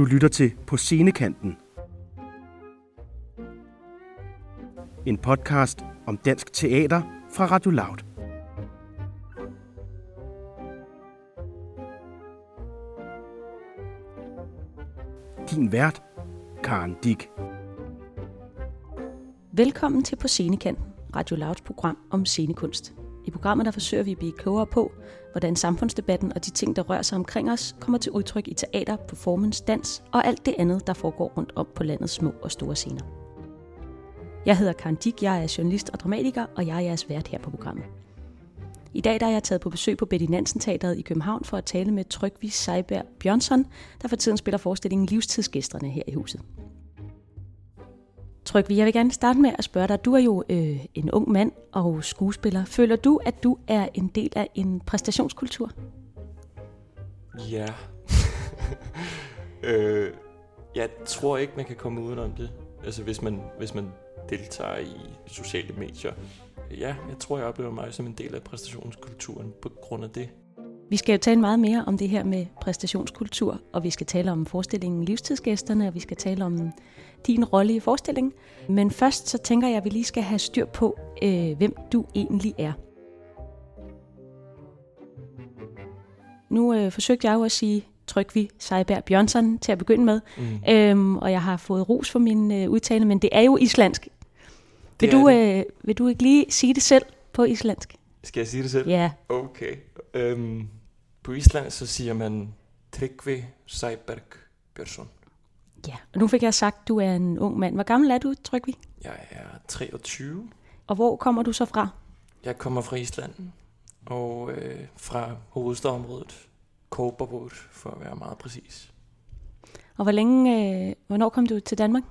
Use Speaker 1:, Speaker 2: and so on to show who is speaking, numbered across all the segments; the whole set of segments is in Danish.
Speaker 1: Du lytter til På Scenekanten. En podcast om dansk teater fra Radio Loud. Din vært, Karen Dick.
Speaker 2: Velkommen til På Scenekanten, Radio Louds program om scenekunst. I programmet der forsøger vi at blive klogere på, hvordan samfundsdebatten og de ting, der rører sig omkring os, kommer til udtryk i teater, performance, dans og alt det andet, der foregår rundt om på landets små og store scener. Jeg hedder Karen Dick, jeg er journalist og dramatiker, og jeg er jeres vært her på programmet. I dag der er jeg taget på besøg på Betty Nansen Teateret i København for at tale med Trygvis Seiberg Bjørnsson, der for tiden spiller forestillingen Livstidsgæsterne her i huset. Trygvi, jeg vil gerne starte med at spørge dig. Du er jo øh, en ung mand og skuespiller. Føler du, at du er en del af en præstationskultur?
Speaker 3: Ja. øh, jeg tror ikke, man kan komme udenom det. Altså hvis man, hvis man deltager i sociale medier. Ja, jeg tror, jeg oplever mig som en del af præstationskulturen på grund af det.
Speaker 2: Vi skal jo tale meget mere om det her med præstationskultur, og vi skal tale om forestillingen Livstidsgæsterne, og vi skal tale om din rolle i forestillingen. Men først så tænker jeg, at vi lige skal have styr på, øh, hvem du egentlig er. Nu øh, forsøgte jeg jo at sige Trygvi Seiberg Bjørnsson til at begynde med, mm. øhm, og jeg har fået ros for min øh, udtale, men det er jo islandsk. Vil du, øh, vil du ikke lige sige det selv på islandsk?
Speaker 3: Skal jeg sige det selv?
Speaker 2: Ja.
Speaker 3: Okay. Øhm, på Island så siger man Tryggvi Seiberg Bjørnsson.
Speaker 2: Ja, og nu fik jeg sagt, at du er en ung mand. Hvor gammel er du, Trygvi?
Speaker 3: Jeg er 23.
Speaker 2: Og hvor kommer du så fra?
Speaker 3: Jeg kommer fra Island, og øh, fra hovedstadområdet, Kåbervåd, for at være meget præcis.
Speaker 2: Og hvor længe, øh, hvornår kom du til Danmark?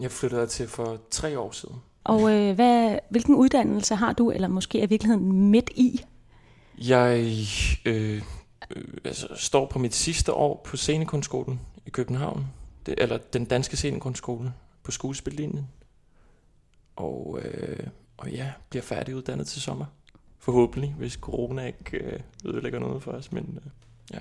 Speaker 3: Jeg flyttede til for tre år siden.
Speaker 2: Og øh, hvad, hvilken uddannelse har du, eller måske er virkeligheden midt i?
Speaker 3: Jeg øh, øh, altså, står på mit sidste år på scenekunstskolen i København, det, eller den danske scenekunstskole på skuespillinjen. Og, øh, og ja, bliver færdiguddannet til sommer. Forhåbentlig, hvis corona ikke øh, ødelægger noget for os. Men, øh, ja.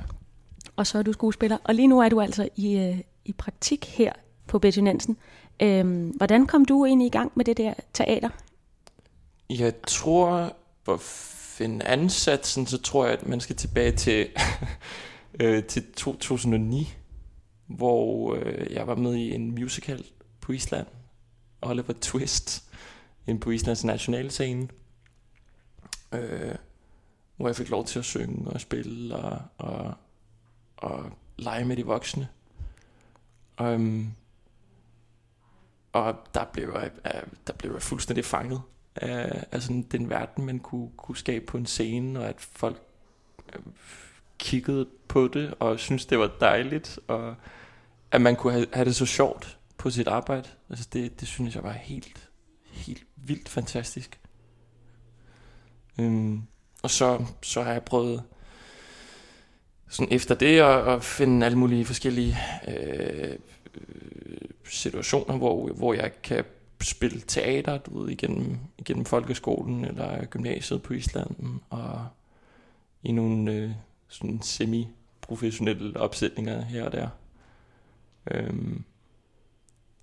Speaker 2: Og så er du skuespiller. Og lige nu er du altså i, øh, i praktik her på Betty Nansen. Øhm, hvordan kom du egentlig i gang med det der teater?
Speaker 3: Jeg tror, for finde ansatsen, så tror jeg, at man skal tilbage til, øh, til 2009, hvor øh, jeg var med i en musical på Island, Oliver Twist, en på Islands nationalscene, øh, hvor jeg fik lov til at synge og spille og, og, og lege med de voksne. Um, og der blev jeg, øh, der blev jeg fuldstændig fanget af, af sådan den verden, man kunne, kunne skabe på en scene, og at folk øh, kiggede på det og syntes, det var dejligt, og at man kunne have, have det så sjovt på sit arbejde. Altså det, det synes jeg var helt, helt vildt fantastisk. Øhm, og så, så har jeg prøvet sådan efter det at, at finde alle mulige forskellige øh, øh situationer, hvor, hvor jeg kan spille teater, du ved, igennem, igennem folkeskolen eller gymnasiet på Island, og i nogle øh, sådan semi-professionelle opsætninger her og der. Øhm,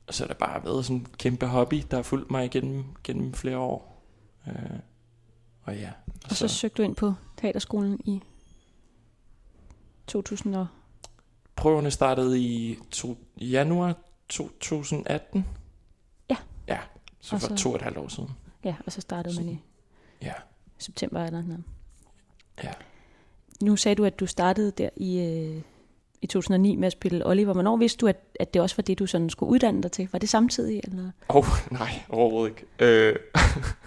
Speaker 3: og så har der bare været sådan en kæmpe hobby, der har fulgt mig igennem gennem flere år. Øh, og ja.
Speaker 2: Og, og så, så søgte du ind på teaterskolen i 2000 og...
Speaker 3: Prøverne startede i to, januar 2018. Så for så, to og et halvt år siden.
Speaker 2: Ja, og så startede så, man i
Speaker 3: ja.
Speaker 2: september eller noget.
Speaker 3: Ja.
Speaker 2: Nu sagde du, at du startede der i, øh, i 2009 med at spille Oliver. Hvornår vidste du, at, at det også var det, du sådan skulle uddanne dig til? Var det samtidig? Eller?
Speaker 3: Oh, nej, overhovedet ikke. Øh,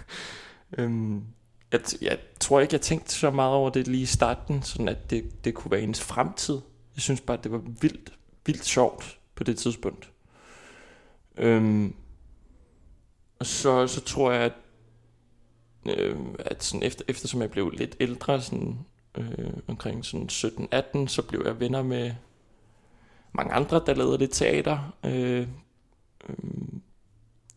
Speaker 3: øhm, jeg, jeg tror ikke, jeg tænkte så meget over det lige i starten, sådan at det, det kunne være ens fremtid. Jeg synes bare, det var vildt, vildt sjovt på det tidspunkt. Øhm, og så, så tror jeg, at, øh, at sådan efter, eftersom jeg blev lidt ældre, sådan, øh, omkring sådan 17-18, så blev jeg venner med mange andre, der lavede lidt teater. Øh, øh,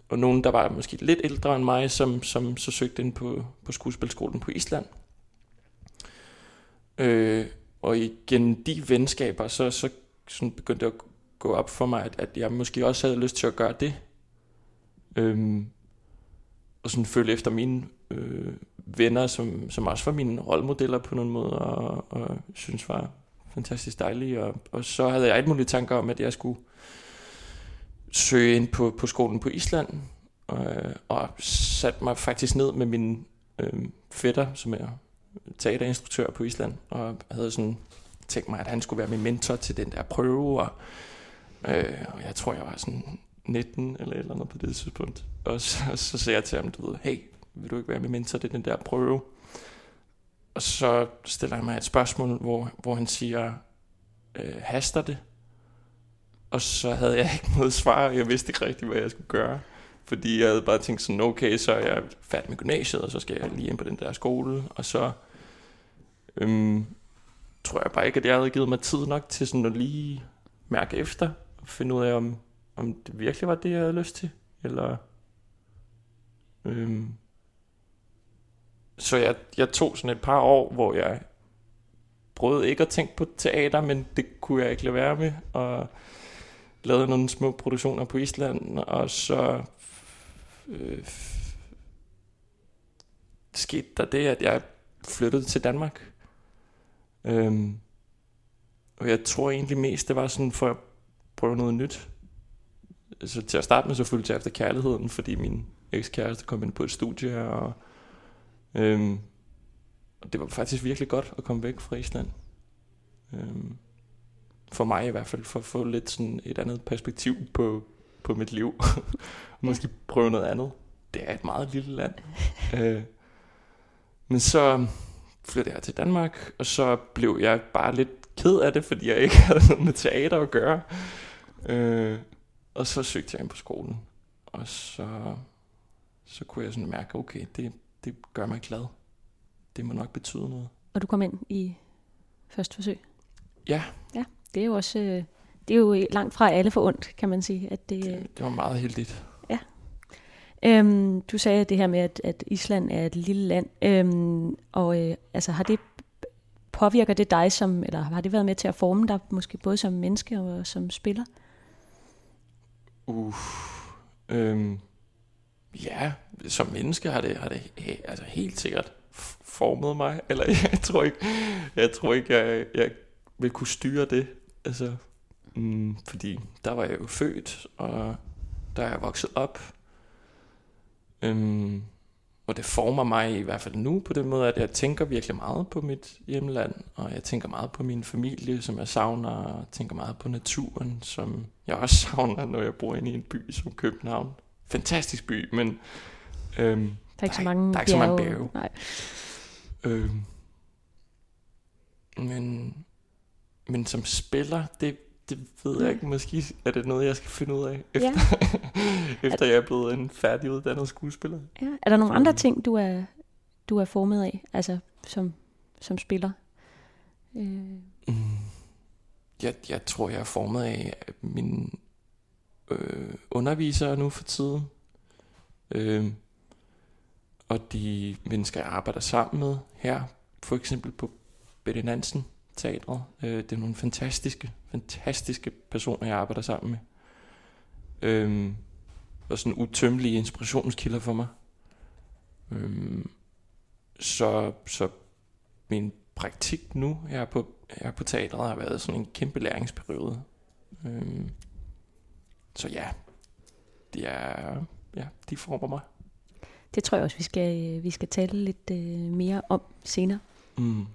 Speaker 3: og nogen, der var måske lidt ældre end mig, som, som så søgte ind på, på skuespilskolen på Island. Øh, og igen de venskaber, så, så sådan begyndte det at gå op for mig, at, at jeg måske også havde lyst til at gøre det. Øhm, og sådan følge efter mine øh, venner, som, som også var mine rollemodeller på nogle måder, og, og synes var fantastisk dejlige. Og, og så havde jeg alt mulige tanker om, at jeg skulle søge ind på, på skolen på Island, og, og satte mig faktisk ned med min øh, fætter, som er teaterinstruktør på Island, og havde sådan tænkt mig, at han skulle være min mentor til den der prøve, og, øh, og jeg tror, jeg var sådan 19 eller et eller andet på det tidspunkt. Og så, så sagde jeg til ham, du ved, hey, vil du ikke være min mentor til den der prøve? Og så stiller han mig et spørgsmål, hvor, hvor han siger, øh, haster det? Og så havde jeg ikke noget svar, og jeg vidste ikke rigtigt, hvad jeg skulle gøre. Fordi jeg havde bare tænkt sådan, okay, så er jeg færdig med gymnasiet, og så skal jeg lige ind på den der skole. Og så øhm, tror jeg bare ikke, at jeg havde givet mig tid nok til sådan at lige mærke efter. Og finde ud af, om, om det virkelig var det, jeg havde lyst til. Eller... Øhm, så jeg, jeg tog sådan et par år, hvor jeg prøvede ikke at tænke på teater, men det kunne jeg ikke lade være med. Og lavede nogle små produktioner på Island, og så øh, skete der det, at jeg flyttede til Danmark. Øhm, og jeg tror egentlig mest, det var sådan for at prøve noget nyt. Så til at starte med så fulgte jeg efter kærligheden, fordi min ekskæreste kom ind på et studie, og, øhm, og det var faktisk virkelig godt at komme væk fra Island. Øhm, for mig i hvert fald, for at få lidt sådan et andet perspektiv på, på mit liv. Måske prøve noget andet. Det er et meget lille land. øh, men så flyttede jeg til Danmark, og så blev jeg bare lidt ked af det, fordi jeg ikke havde noget med teater at gøre. Øh, og så søgte jeg ind på skolen, og så, så kunne jeg sådan mærke, okay, det, det gør mig glad. Det må nok betyde noget.
Speaker 2: Og du kom ind i første forsøg?
Speaker 3: Ja.
Speaker 2: Ja, det er jo også øh, det er jo langt fra alle for ondt, kan man sige. At det,
Speaker 3: det, det var meget heldigt.
Speaker 2: Ja. Øhm, du sagde det her med, at, at Island er et lille land, øhm, og øh, altså har det påvirker det dig som, eller har det været med til at forme dig, måske både som menneske og som spiller?
Speaker 3: Uh, øhm, ja, som menneske har det, har det altså helt sikkert formet mig, eller jeg tror ikke, jeg tror ikke, jeg, jeg vil kunne styre det, altså, mm, fordi der var jeg jo født, og der er jeg vokset op, øhm, og det former mig i hvert fald nu på den måde, at jeg tænker virkelig meget på mit hjemland, og jeg tænker meget på min familie, som jeg savner, og tænker meget på naturen, som jeg også savner, når jeg bor inde i en by som København. Fantastisk by, men øhm,
Speaker 2: der er ikke så mange
Speaker 3: der er ikke så mange bjerge.
Speaker 2: Nej.
Speaker 3: Øhm, men, men som spiller, det, det ved jeg ikke. Måske er det noget, jeg skal finde ud af, efter, ja. efter jeg er blevet en færdiguddannet skuespiller.
Speaker 2: Ja. Er der nogle andre ting, du er, du er formet af, altså som, som spiller?
Speaker 3: Øh. Mm. Jeg, jeg tror, jeg er formet af min øh, undervisere nu for tiden. Øh, og de mennesker, jeg arbejder sammen med her, for eksempel på Betty Nansen Teatret. Øh, det er nogle fantastiske, fantastiske personer, jeg arbejder sammen med. Øh, og sådan utømmelige inspirationskilder for mig. Øh, så, så min praktik nu her på, her på teatret har været sådan en kæmpe læringsperiode. Øh, så ja, det er, ja, de former mig.
Speaker 2: Det tror jeg også, vi skal, vi skal tale lidt øh, mere om senere. Mm.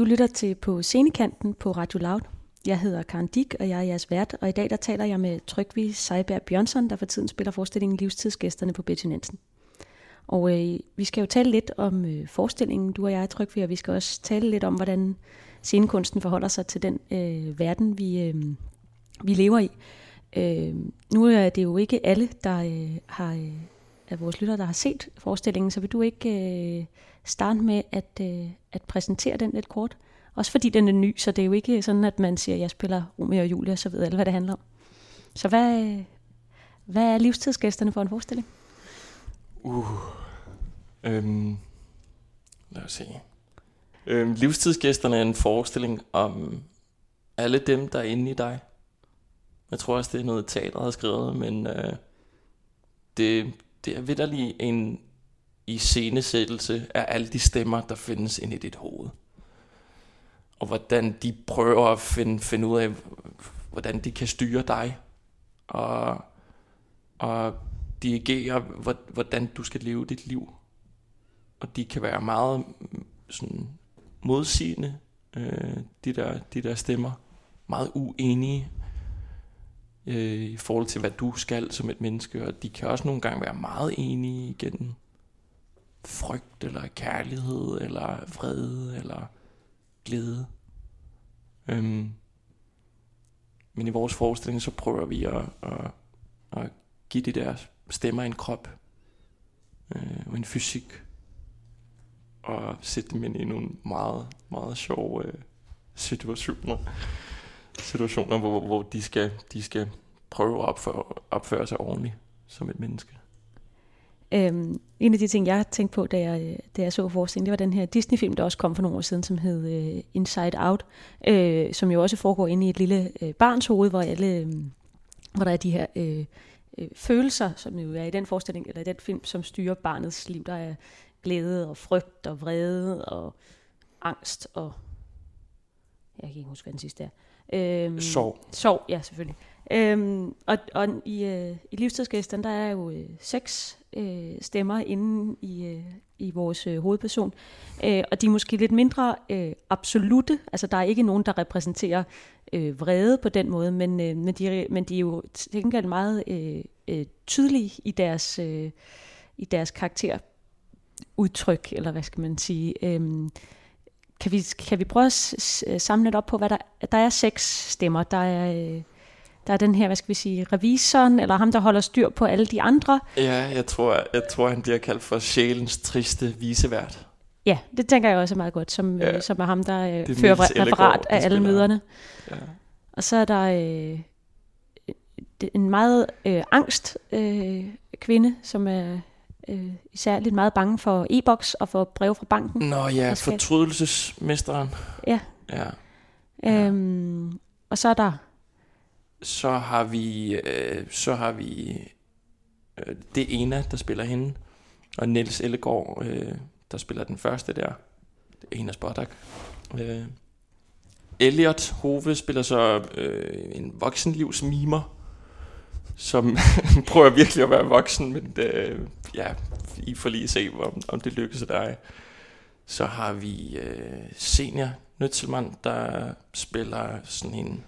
Speaker 2: Du lytter til på scenekanten på Radio Loud. Jeg hedder Karen Dick, og jeg er jeres vært, og i dag der taler jeg med Trygvi Seiberg Bjørnsson, der for tiden spiller forestillingen Livstidsgæsterne på Betty Nansen. Og øh, vi skal jo tale lidt om øh, forestillingen, du og jeg, Trygvi, og vi skal også tale lidt om, hvordan scenekunsten forholder sig til den øh, verden, vi, øh, vi lever i. Øh, nu er det jo ikke alle, der øh, har øh, af vores lyttere, der har set forestillingen, så vil du ikke øh, starte med at, øh, at præsentere den lidt kort? Også fordi den er ny, så det er jo ikke sådan, at man siger, at jeg spiller Romeo og Julia, så ved alle, hvad det handler om. Så hvad, øh, hvad er livstidsgæsterne for en forestilling?
Speaker 3: Uh, øhm, lad os se. Øhm, livstidsgæsterne er en forestilling om alle dem, der er inde i dig. Jeg tror også, det er noget teater har skrevet, men øh, det, det er vidderlig en i scenesættelse af alle de stemmer, der findes inde i dit hoved. Og hvordan de prøver at finde, finde ud af, hvordan de kan styre dig. Og, og dirigere, hvordan du skal leve dit liv. Og de kan være meget mm, sådan modsigende, øh, de, der, de der stemmer. Meget uenige øh, i forhold til, hvad du skal som et menneske. Og de kan også nogle gange være meget enige igen frygt, eller kærlighed, eller fred, eller glæde. Øhm, men i vores forestilling, så prøver vi at, at, at give de der stemmer en krop, øh, og en fysik, og sætte dem ind i nogle meget, meget sjove øh, situationer. Situationer, hvor, hvor de, skal, de skal prøve at opføre, opføre sig ordentligt som et menneske.
Speaker 2: Øhm, en af de ting, jeg tænkte på, da jeg, da jeg så forestillingen, det var den her Disney-film, der også kom for nogle år siden, som hed uh, Inside Out, øh, som jo også foregår inde i et lille øh, barns hoved, hvor, alle, øh, hvor der er de her øh, øh, følelser, som jo er i den forestilling, eller i den film, som styrer barnets liv. Der er glæde og frygt og vrede og angst og... Jeg kan ikke huske, hvad den sidste er.
Speaker 3: Øhm, sorg.
Speaker 2: Sorg, ja, selvfølgelig. Øhm, og og i, øh, i livstidsgæsten, der er jo øh, seks øh, stemmer inde i, øh, i vores øh, hovedperson. Øh, og de er måske lidt mindre øh, absolute. Altså, der er ikke nogen, der repræsenterer øh, vrede på den måde, men, øh, men, de, men de er jo til gengæld meget øh, øh, tydelige i deres, øh, i deres karakterudtryk, eller hvad skal man sige. Øh, kan vi, kan vi prøve at samle lidt op på, hvad der, der er seks stemmer. Der er... Øh, der er den her, hvad skal vi sige, revisoren, eller ham, der holder styr på alle de andre.
Speaker 3: Ja, jeg tror, jeg tror han bliver kaldt for sjælens triste visevært.
Speaker 2: Ja, det tænker jeg også er meget godt, som, ja. øh, som er ham, der øh, fører referat af alle møderne. Ja. Og så er der øh, en meget øh, angst øh, kvinde, som er øh, især lidt meget bange for e-boks og for brev fra banken.
Speaker 3: Nå ja, fortrydelsesmesteren.
Speaker 2: Ja.
Speaker 3: ja.
Speaker 2: Øhm, og så er der
Speaker 3: så har vi, øh, så har vi øh, det ene, der spiller hende, og Niels Ellegaard, øh, der spiller den første der, Ena Spodak. Øh, Elliot Hove spiller så øh, en voksenlivsmimer, som prøver virkelig at være voksen, men øh, ja, I får lige se, om, om det lykkes dig. Så har vi øh, senior Nøtzelmann, der spiller sådan en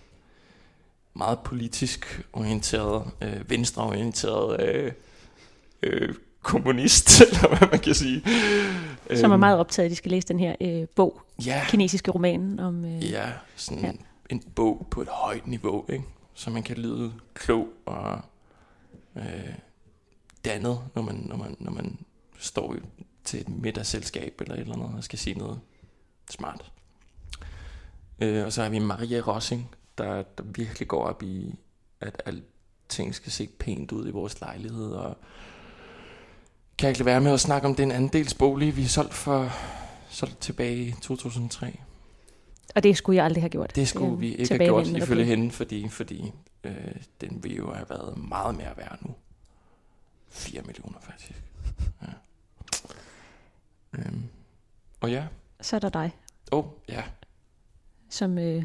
Speaker 3: meget politisk orienteret, øh, venstreorienteret øh, øh, kommunist, eller hvad man kan sige.
Speaker 2: Som er øhm, meget optaget, at de skal læse den her øh, bog, ja, kinesiske roman. om.
Speaker 3: Øh, ja, sådan ja. en bog på et højt niveau, ikke? så man kan lyde klog og øh, dannet, når man, når, man, når man står til et middagsselskab eller et eller andet og skal sige noget smart. Øh, og så har vi Maria Rossing, der, der virkelig går op i, at alting skal se pænt ud i vores lejlighed, og kan ikke lade være med at snakke om den andelsbolig, vi solgte for solgt tilbage i 2003.
Speaker 2: Og det skulle jeg aldrig have gjort.
Speaker 3: Det skulle vi ikke have gjort, ifølge hende, fordi, fordi øh, den vil jo have været meget mere værd nu. 4 millioner faktisk. Ja. Øhm. Og ja.
Speaker 2: Så er der dig.
Speaker 3: Åh, oh, ja.
Speaker 2: Som øh,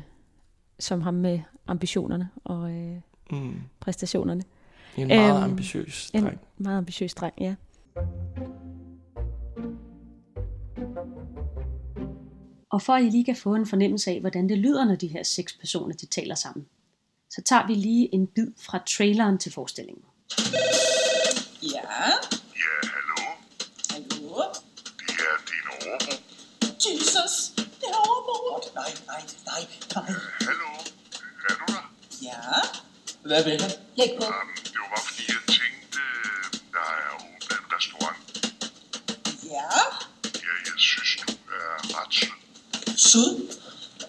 Speaker 2: som ham med ambitionerne og øh, mm. præstationerne.
Speaker 3: En meget øhm, ambitiøs dreng. En
Speaker 2: meget ambitiøs dreng, ja. Og for at I lige kan få en fornemmelse af, hvordan det lyder, når de her seks personer de taler sammen, så tager vi lige en bid fra traileren til forestillingen.
Speaker 4: Ja?
Speaker 5: Ja, hallo?
Speaker 4: Hallo?
Speaker 5: Det er din overbo.
Speaker 4: Jesus! Er overbordet. Nej, nej, nej, nej.
Speaker 5: Hallo? Er du der?
Speaker 4: Ja? Hvad vil han? Læg på.
Speaker 5: Um, det var bare fordi, jeg tænkte, der er åbnet en restaurant.
Speaker 4: Ja?
Speaker 5: Ja, jeg synes, du er ret sød.
Speaker 4: Sød?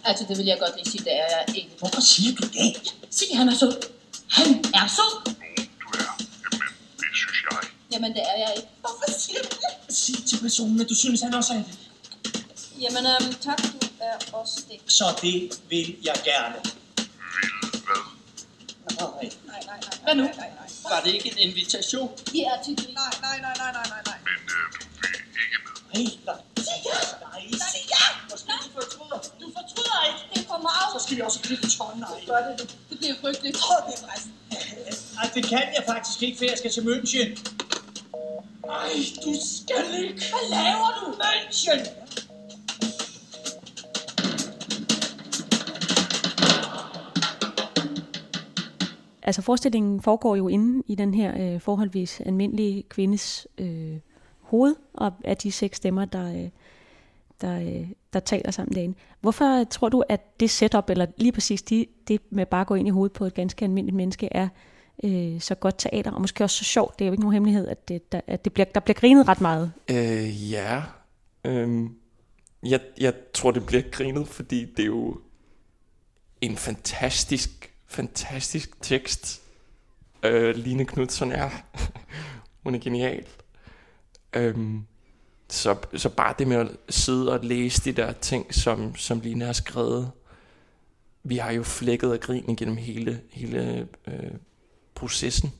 Speaker 6: Altså, det vil jeg godt lige sige, det er jeg ikke.
Speaker 4: Hvorfor siger du det? Sig, han er sød. Han er sød.
Speaker 5: Du er. Jamen, det synes jeg.
Speaker 6: Jamen, det er jeg ikke.
Speaker 4: Hvorfor siger du det? Sig til personen, at du synes, han også er det.
Speaker 6: Jamen, øhm, tak, du er også det.
Speaker 4: Så det vil jeg gerne.
Speaker 5: Vil hvad?
Speaker 4: Nej,
Speaker 6: Nej, nej, nej.
Speaker 4: Hvad nu?
Speaker 6: Nej, nej, nej.
Speaker 4: Var det ikke en invitation?
Speaker 6: I er til grin.
Speaker 4: Nej, nej, nej, nej, nej, nej, nej.
Speaker 5: Men øh, du vil ikke med.
Speaker 4: Nej, nej. Sig ja! Nej, sig ja! Måske du fortryder. Du fortryder ikke.
Speaker 6: Det er for meget.
Speaker 4: Så skal vi også klippe tårn, nej.
Speaker 6: Gør det, det. Det bliver frygteligt.
Speaker 4: Åh, det er faktisk... Nej, det kan jeg faktisk ikke, for jeg skal til München. Ej, du skal ikke.
Speaker 6: Hvad laver du?
Speaker 4: München!
Speaker 2: Altså forestillingen foregår jo inde i den her øh, forholdsvis almindelige kvindes øh, hoved, og af de seks stemmer, der, øh, der, øh, der taler sammen derinde. Hvorfor tror du, at det setup, eller lige præcis de, det med bare at gå ind i hovedet på et ganske almindeligt menneske, er øh, så godt teater, og måske også så sjovt? Det er jo ikke nogen hemmelighed, at, det, der, at det bliver, der bliver grinet ret meget.
Speaker 3: Øh, ja. Øhm, jeg, jeg tror, det bliver grinet, fordi det er jo en fantastisk, fantastisk tekst. Øh, Line Knudsen er. Hun er genial. Øhm, så, så bare det med at sidde og læse de der ting, som, som Line har skrevet. Vi har jo flækket af grin igennem hele, hele øh, processen.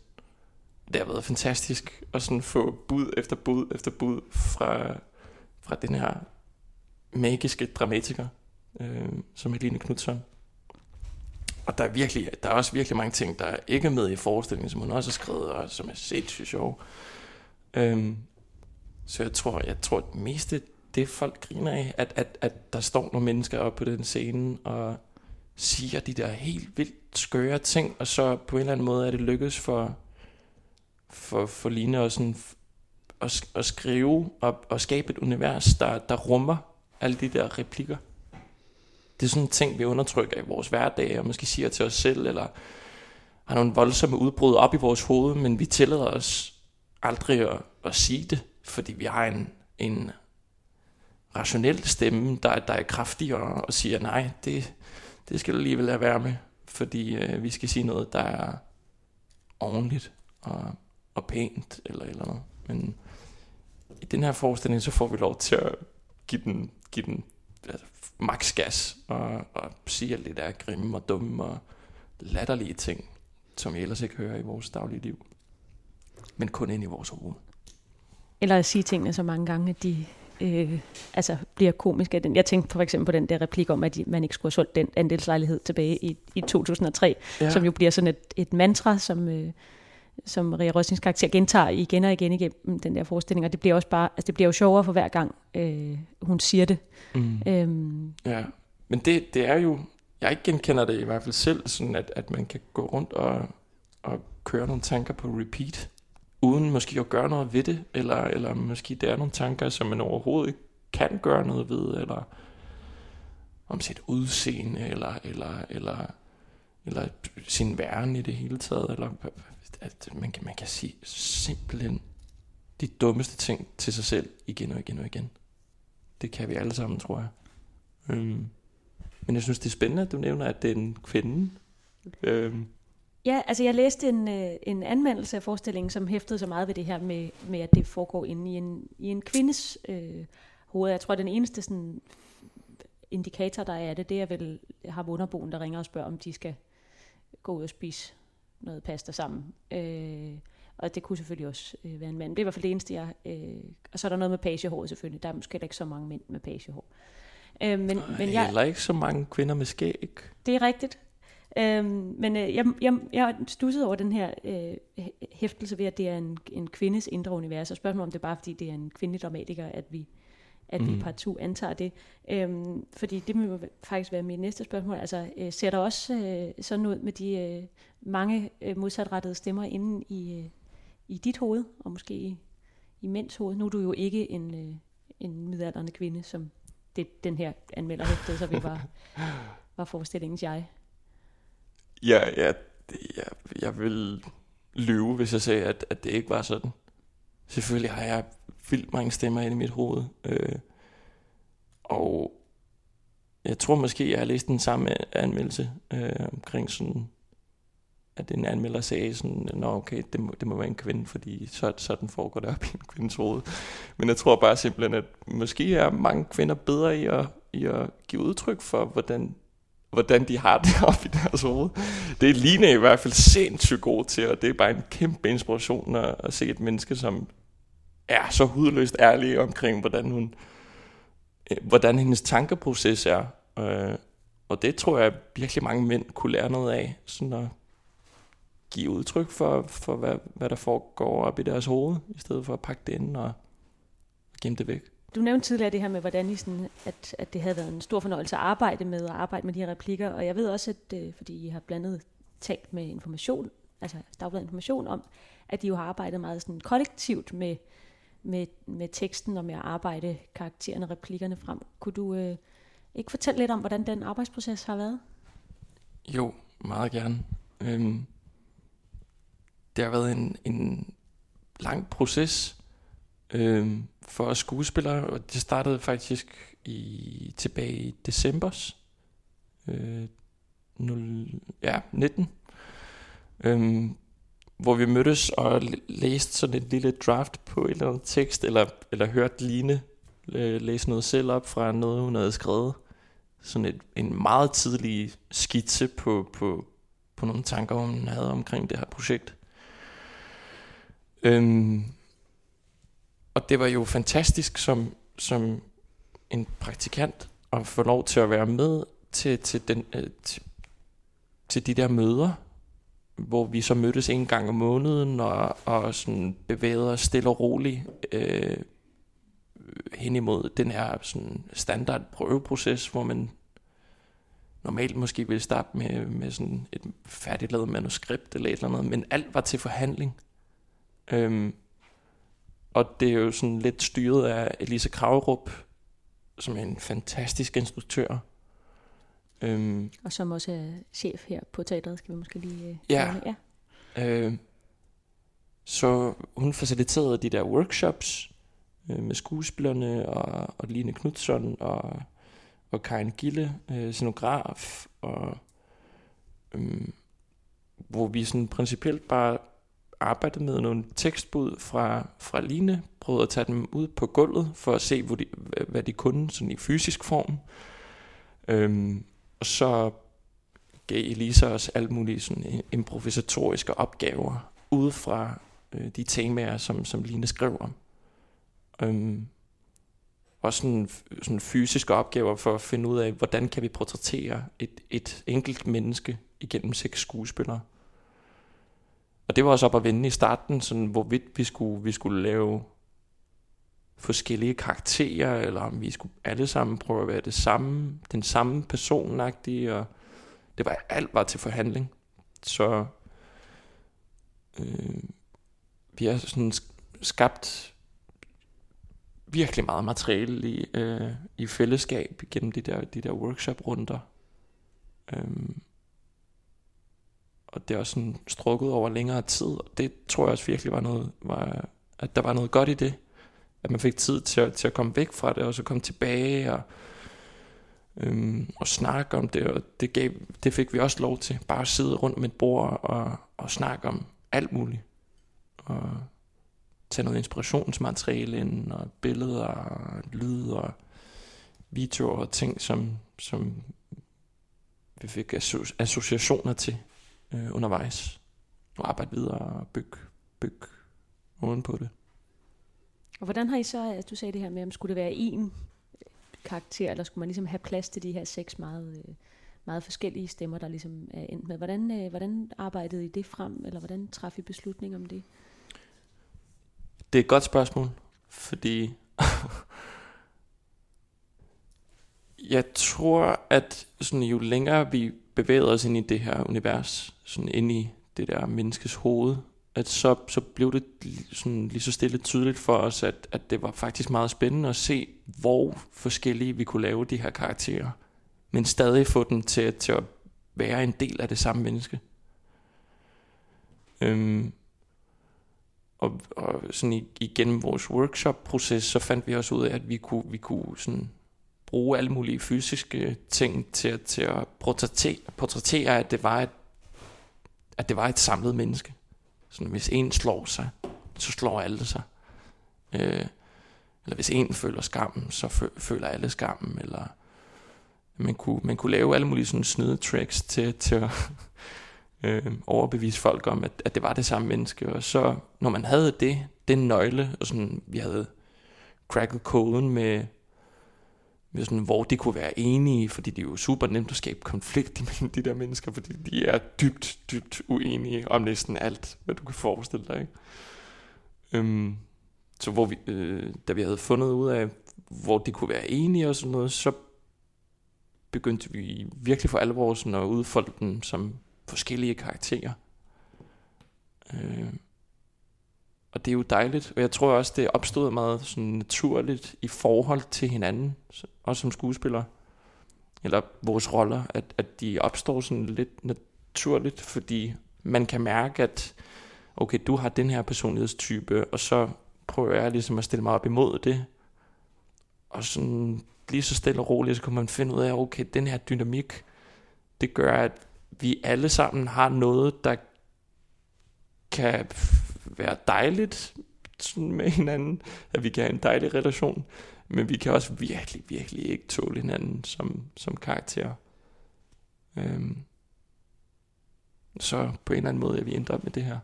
Speaker 3: Det har været fantastisk at sådan få bud efter bud efter bud fra, fra den her magiske dramatiker, øh, som Helene Knudsen. Og der er, virkelig, der er også virkelig mange ting, der ikke med i forestillingen, som hun også har skrevet, og som er sindssygt sjov. Øhm, så jeg tror, jeg tror at det meste, det folk griner af, at, at, at der står nogle mennesker oppe på den scene, og siger de der helt vildt skøre ting, og så på en eller anden måde er det lykkedes for, for, for Line at, sådan, at, at skrive og, og skabe et univers, der, der rummer alle de der replikker. Det er sådan en ting, vi undertrykker i vores hverdag, og måske siger til os selv, eller har nogle voldsomme udbrud op i vores hoved, men vi tillader os aldrig at, at sige det, fordi vi har en, en rationel stemme, der, der er kraftigere og siger, nej, det, det skal du alligevel lade være med, fordi øh, vi skal sige noget, der er ordentligt og, og pænt, eller eller noget. Men i den her forestilling, så får vi lov til at give den, give den altså, max gas, og, og sige alt det der grimme og dumme og latterlige ting, som vi ellers ikke hører i vores daglige liv. Men kun ind i vores hoved.
Speaker 2: Eller at sige tingene så mange gange, at de øh, altså bliver komiske. af Den. Jeg tænkte for eksempel på den der replik om, at man ikke skulle have solgt den andelslejlighed tilbage i, i 2003,
Speaker 3: Ja.
Speaker 2: ja. som jo bliver sådan et, et mantra, som, øh, som Maria Røstings karakter gentager igen og igen igennem den der forestilling, og det bliver også bare, altså det bliver jo sjovere for hver gang, øh, hun siger det.
Speaker 3: Mm.
Speaker 2: Øhm,
Speaker 3: Ja, men det, det er jo, jeg ikke genkender det i hvert fald selv, sådan at, at man kan gå rundt og, og køre nogle tanker på repeat, uden måske at gøre noget ved det, eller, eller måske det er nogle tanker, som man overhovedet ikke kan gøre noget ved, eller om sit udseende, eller, eller, eller, eller sin væren i det hele taget, eller at man kan, man kan sige simpelthen de dummeste ting til sig selv igen og igen og igen. Det kan vi alle sammen, tror jeg. Øhm, men jeg synes, det er spændende, at du nævner, at det er en kvinde. Øhm,
Speaker 2: Ja, altså jeg læste en, øh, en anmeldelse af forestillingen, som hæftede så meget ved det her med, med at det foregår inde i en, i en kvindes øh, hoved. Jeg tror, at den eneste sådan, indikator, der er af det, det er vel har underboen, der ringer og spørger, om de skal gå ud og spise noget pasta sammen. Øh, og det kunne selvfølgelig også øh, være en mand. Det er i hvert fald det eneste, jeg... Øh, og så er der noget med pagehåret selvfølgelig. Der er måske ikke så mange mænd med pagehår. Øh, men, men
Speaker 3: men
Speaker 2: jeg,
Speaker 3: Heller ikke så mange kvinder med skæg.
Speaker 2: det er rigtigt. Øhm, men øh, jeg, jeg, jeg stussede over den her øh, hæ- hæftelse ved, at det er en, en kvindes indre univers, og spørgsmålet om det er bare, fordi det er en kvindelig dramatiker, at vi, at mm. vi partout antager det. Øhm, fordi det må faktisk være mit næste spørgsmål. Altså, øh, ser der også øh, sådan ud med de øh, mange øh, modsatrettede stemmer inde i, øh, i dit hoved, og måske i, i mænds hoved? Nu er du jo ikke en, øh, en midaldrende kvinde, som det, den her anmelder hæftede, så vi var, var forestillingens jeg.
Speaker 3: Ja, ja, det, jeg, jeg vil lyve, hvis jeg sagde, at, at det ikke var sådan. Selvfølgelig har jeg vildt mange stemmer ind i mit hoved. Øh, og jeg tror måske, jeg har læst den samme anmeldelse øh, omkring sådan, at en anmelder sagde sådan, Nå okay, det må, det må være en kvinde, fordi så, sådan foregår det op i en kvindes hoved. Men jeg tror bare simpelthen, at måske er mange kvinder bedre i at, i at give udtryk for, hvordan, hvordan de har det op i deres hoved. Det er Line i hvert fald sindssygt god til, og det er bare en kæmpe inspiration at, at se et menneske, som er så hudløst ærlig omkring, hvordan hun øh, hvordan hendes tankeproces er. Øh, og det tror jeg virkelig mange mænd kunne lære noget af, sådan at give udtryk for, for hvad, hvad der foregår op i deres hoved, i stedet for at pakke det ind og gemme det væk.
Speaker 2: Du nævnte tidligere det her med, hvordan I sådan, at, at det havde været en stor fornøjelse at arbejde med, at arbejde med de her replikker, og jeg ved også, at øh, fordi I har blandet talt med information, altså Dagbladet Information om, at de jo har arbejdet meget sådan kollektivt med, med, med teksten og med at arbejde karaktererne og replikkerne frem. Kunne du øh, ikke fortælle lidt om, hvordan den arbejdsproces har været?
Speaker 3: Jo, meget gerne. Øhm, det har været en, en lang proces øhm, for skuespillere, og det startede faktisk i tilbage i decembers øh, 0, ja, 19, øhm, hvor vi mødtes og læste sådan et lille draft på et eller andet tekst, eller, eller hørte Line øh, læse noget selv op fra noget, hun havde skrevet. Sådan et, en meget tidlig skitse på, på, på nogle tanker, hun havde omkring det her projekt. Øhm, og det var jo fantastisk som, som en praktikant at få lov til at være med til, til, den, øh, til, til de der møder, hvor vi så mødtes en gang om måneden og, og sådan bevægede os stille og roligt øh, hen imod den her sådan standard prøveproces, hvor man normalt måske ville starte med, med sådan et færdiglavet manuskript eller et eller andet, men alt var til forhandling. Øhm, og det er jo sådan lidt styret af Elisa Kravrup, som er en fantastisk instruktør. Øhm,
Speaker 2: Og som også er chef her på teatret, skal vi måske lige... Øh,
Speaker 3: Ja.
Speaker 2: nævne. ja.
Speaker 3: Øh, så hun faciliterede de der workshops øh, med skuespillerne og, og Line Knudsen og, og Karin Gille, øh, scenograf, og øh, hvor vi sådan principielt bare arbejdede med nogle tekstbud fra, fra Line, prøvede at tage dem ud på gulvet for at se, hvor de, hvad- hvad de kunne sådan i fysisk form. Øhm, og så gav Elisa os alt mulige sådan øh, improvisatoriske opgaver ud fra øh, de temaer, som, som Line skrev om. Øhm, og sådan, sådan fysiske opgaver for at finde ud af, hvordan kan vi portrættere et, et enkelt menneske igennem seks skuespillere. Og det var også op at vende i starten, sådan, hvorvidt vi skulle, vi skulle lave forskellige karakterer, eller om vi skulle alle sammen prøve at være det samme, den samme personagtige, og det var alt var til forhandling. Så øh, vi har sådan skabt virkelig meget materiale i, øh, i fællesskab gennem de der, de der workshop-runder. Øhm, og det er også sådan strukket over længere tid, og det tror jeg også virkelig var noget, var, at der var noget godt i det. At man fik tid til at, til at komme væk fra det, og så komme tilbage og, øhm, og snakke om det, og det, gav, det fik vi også lov til. Bare at sidde rundt om et bord og, og snakke om alt muligt. Og tage noget inspirationsmateriale ind, og billeder, og lyd, og videoer og ting, som, som vi fik asso- associationer til øh, undervejs. Og arbejde videre og bygge, bygge oven på det.
Speaker 2: Og hvordan har I så, altså du sagde det her med, om skulle det være en karakter, eller skulle man ligesom have plads til de her seks meget, øh, meget forskellige stemmer, der ligesom er endt med? Hvordan, øh, hvordan arbejdede I det frem, eller hvordan traf I beslutning om det?
Speaker 3: Det er et godt spørgsmål, fordi jeg tror, at sådan, jo længere vi bevæger os ind i det her univers, sådan ind i det der menneskes hoved, at så, så blev det sådan lige så stille tydeligt for os, at, at det var faktisk meget spændende at se, hvor forskellige vi kunne lave de her karakterer, men stadig få dem til, til at være en del af det samme menneske. Øhm, og, og sådan i- igennem vores workshop-proces, så fandt vi også ud af, at vi kunne, vi kunne sådan bruge alle mulige fysiske ting til, at- til at portrættere, portrættere, at det var et, at det var et samlet menneske. Sådan, hvis en slår sig, så slår alle sig. Øh, eller hvis en føler skammen, så fø- føler alle skammen. Eller man kunne, man kunne lave alle mulige sådan snide tricks til, til at øh, overbevise folk om, at, at det var det samme menneske. Og så, når man havde det, den nøgle, og sådan, vi havde cracket koden med sådan, hvor de kunne være enige, fordi det er jo super nemt at skabe konflikt imellem de der mennesker, fordi de er dybt, dybt uenige om næsten alt, hvad du kan forestille dig. Ikke? Øhm, så hvor vi, øh, da vi havde fundet ud af, hvor de kunne være enige og sådan noget, så begyndte vi virkelig for alvor sådan at udfolde dem som forskellige karakterer. Øh, og det er jo dejligt, og jeg tror også, det opstod meget sådan naturligt i forhold til hinanden, også som skuespiller, eller vores roller, at, at de opstår sådan lidt naturligt, fordi man kan mærke, at okay, du har den her personlighedstype, og så prøver jeg ligesom at stille mig op imod det, og sådan lige så stille og roligt, så kan man finde ud af, okay, den her dynamik, det gør, at vi alle sammen har noget, der kan være dejligt sådan med hinanden, at vi kan have en dejlig relation, men vi kan også virkelig, virkelig ikke tåle hinanden som, som karakter. Øhm. Så på en eller anden måde er vi ændret med det her.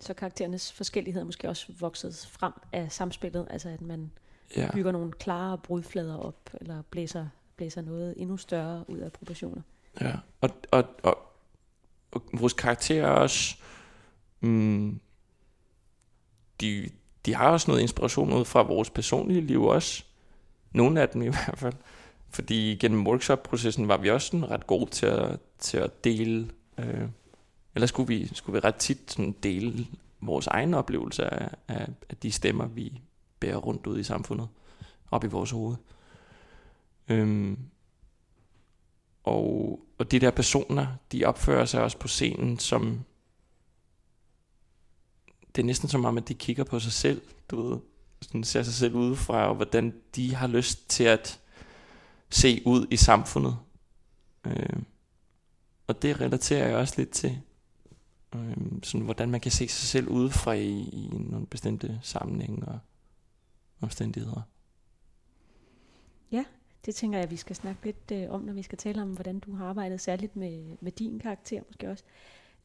Speaker 2: Så karakterernes forskellighed er måske også vokset frem af samspillet, altså at man
Speaker 3: Ja,
Speaker 2: bygger nogle klare brudflader op, eller blæser, blæser noget endnu større ud af proportioner.
Speaker 3: ja. Og, og, og, og vores karakterer er også, mm, de, de har også noget inspiration ud fra vores personlige liv også. Nogle af dem i hvert fald. Fordi gennem workshop-processen var vi også sådan ret gode til at, til at dele, øh, eller skulle vi, skulle vi ret tit sådan dele vores egne oplevelser af, af, af de stemmer, vi bærer rundt ud i samfundet, op i vores hoved. Øhm, og, og de der personer, de opfører sig også på scenen som, det er næsten som om, at de kigger på sig selv, du ved, sådan ser sig selv udefra, og hvordan de har lyst til at se ud i samfundet. Øh, og det relaterer jeg også lidt til, øh, sådan hvordan man kan se sig selv udefra i, i nogle bestemte sammenhænge og omstændigheder.
Speaker 2: Ja, Det tænker jeg, at vi skal snakke lidt øh, om, når vi skal tale om, hvordan du har arbejdet særligt med, med din karakter måske også.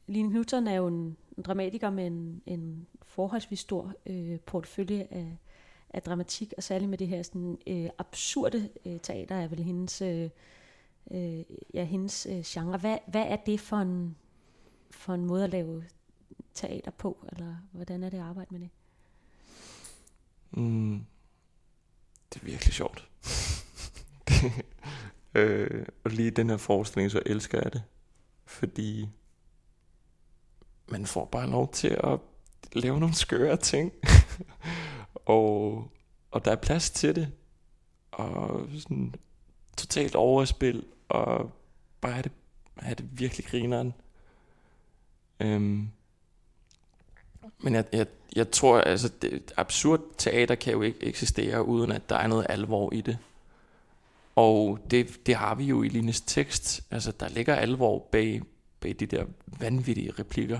Speaker 2: Line Knudsen er jo en, en dramatiker med en, en forholdsvis stor øh, portefølje af, af dramatik, og særligt med det her sådan, øh, absurde øh, teater er vel hendes, øh, øh, ja, hendes øh, genre. Hvad, hvad er det for en, for en måde at lave teater på, eller hvordan er det at arbejde med det?
Speaker 3: Mm, det er virkelig sjovt. øh, og lige den her forestilling, så elsker jeg det. Fordi man får bare lov til at lave nogle skøre ting. og, og der er plads til det. Og sådan totalt overspil. Og bare have det, have det virkelig grineren. Øhm, men jeg, jeg, jeg tror, altså, det, absurd teater kan jo ikke eksistere, uden at der er noget alvor i det. Og det, det har vi jo i Lines tekst. Altså, der ligger alvor bag, bag de der vanvittige replikker.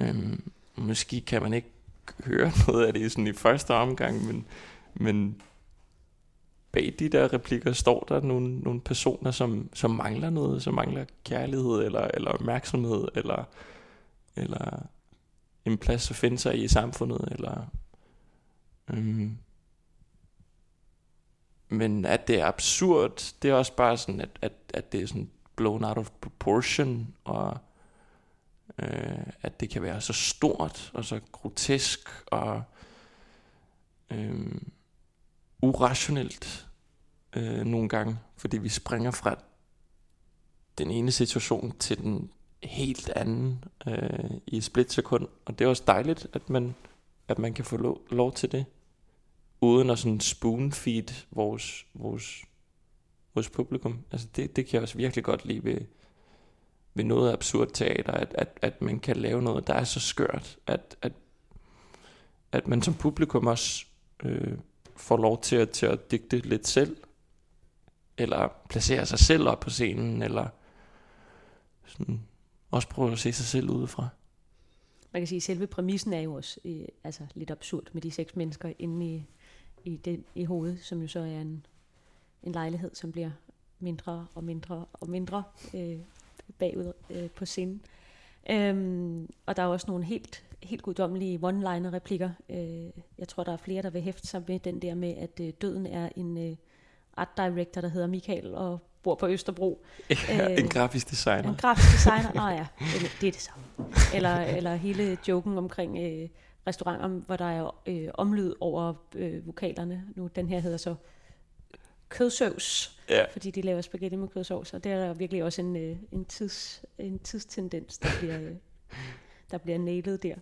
Speaker 3: Øhm, måske kan man ikke høre noget af det sådan i første omgang, men, men bag de der replikker står der nogle, nogle personer, som, som mangler noget, som mangler kærlighed, eller, eller opmærksomhed, eller, eller en plads at finde sig i i samfundet, eller... Øhm, men at det er absurd, det er også bare sådan, at, at, at det er sådan blown out of proportion, og øh, at det kan være så stort, og så grotesk, og øh, urationelt øh, nogle gange, fordi vi springer fra den ene situation til den helt anden øh, i et splitsekund, og det er også dejligt, at man, at man kan få lov, lov til det uden at sådan spoonfeed vores, vores, vores publikum. Altså det, det kan jeg også virkelig godt lide ved, ved noget absurd teater, at, at, at man kan lave noget, der er så skørt, at, at, at man som publikum også øh, får lov til at, til at digte lidt selv, eller placere sig selv op på scenen, eller sådan også prøve at se sig selv udefra.
Speaker 2: Man kan sige, at selve præmissen er jo også øh, altså lidt absurd med de seks mennesker inde i, i, den, i hovedet, som jo så er en, en lejlighed, som bliver mindre og mindre og mindre øh, bagud øh, på scenen. Øhm, og der er også nogle helt, helt guddommelige one-liner replikker. Øh, jeg tror, der er flere, der vil hæfte sig med den der med, at øh, døden er en øh, art director, der hedder Michael og bor på Østerbro.
Speaker 3: Ja,
Speaker 2: Øh,
Speaker 3: en grafisk designer.
Speaker 2: En grafisk designer? Nå ja, det, det er det samme. Eller, eller hele joken omkring øh, restauranter, hvor der er øh, omlyd over øh, vokalerne. Nu, den her hedder så kødsøvs,
Speaker 3: Ja.
Speaker 2: fordi de laver spaghetti med kødsovs, og det er virkelig også en, øh, en, tids, en tidstendens, der bliver, øh, der bliver nailet der.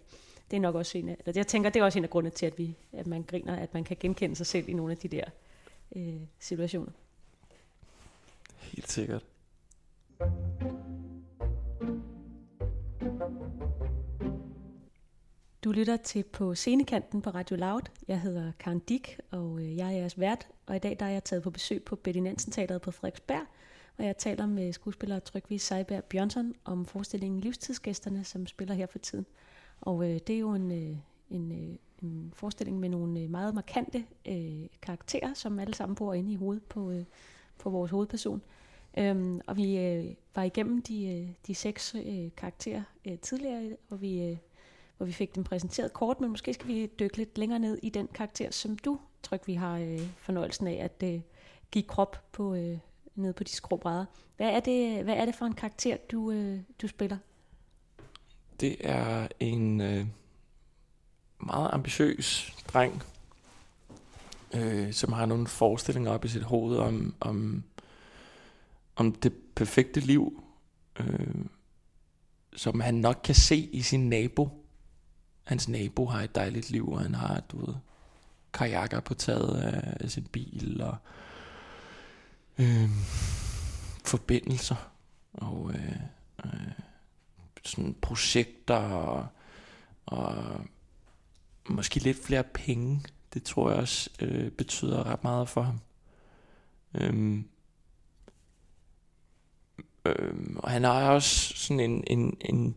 Speaker 2: Det er nok også en af, eller jeg tænker, det er også en af grundene til, at, vi, at man griner, at man kan genkende sig selv i nogle af de der øh, situationer.
Speaker 3: Helt sikkert.
Speaker 2: Du lytter til på scenekanten på Radio Loud. Jeg hedder Karen Dick, og øh, jeg er jeres vært. Og i dag der er jeg taget på besøg på Betty Nansen Teateret på Frederiksberg. Og jeg taler med skuespiller Trygvis Seiberg Bjørnsson om forestillingen Livstidsgæsterne, som spiller her for tiden. Og øh, det er jo en, øh, en, øh, en forestilling med nogle øh, meget markante øh, karakterer, som alle sammen bor inde i hovedet på, øh, på vores hovedperson. Øhm, og vi øh, var igennem de, øh, de seks øh, karakterer øh, tidligere, og vi... Øh, hvor vi fik dem præsenteret kort, men måske skal vi dykke lidt længere ned i den karakter, som du, Tryk, vi har øh, fornøjelsen af at øh, give krop på øh, nede på de skråbrædder. Hvad er det, hvad er det for en karakter, du, øh, du spiller?
Speaker 3: Det er en øh, meget ambitiøs dreng, øh, som har nogle forestillinger op i sit hoved om, om, om det perfekte liv, øh, som han nok kan se i sin nabo. Hans nabo har et dejligt liv, og han har, du ved, kajakker på taget af, af sin bil, og øh, forbindelser, og øh, øh, sådan projekter, og, og måske lidt flere penge. Det tror jeg også øh, betyder ret meget for ham. Øhm, øhm, og han har også sådan en, en, en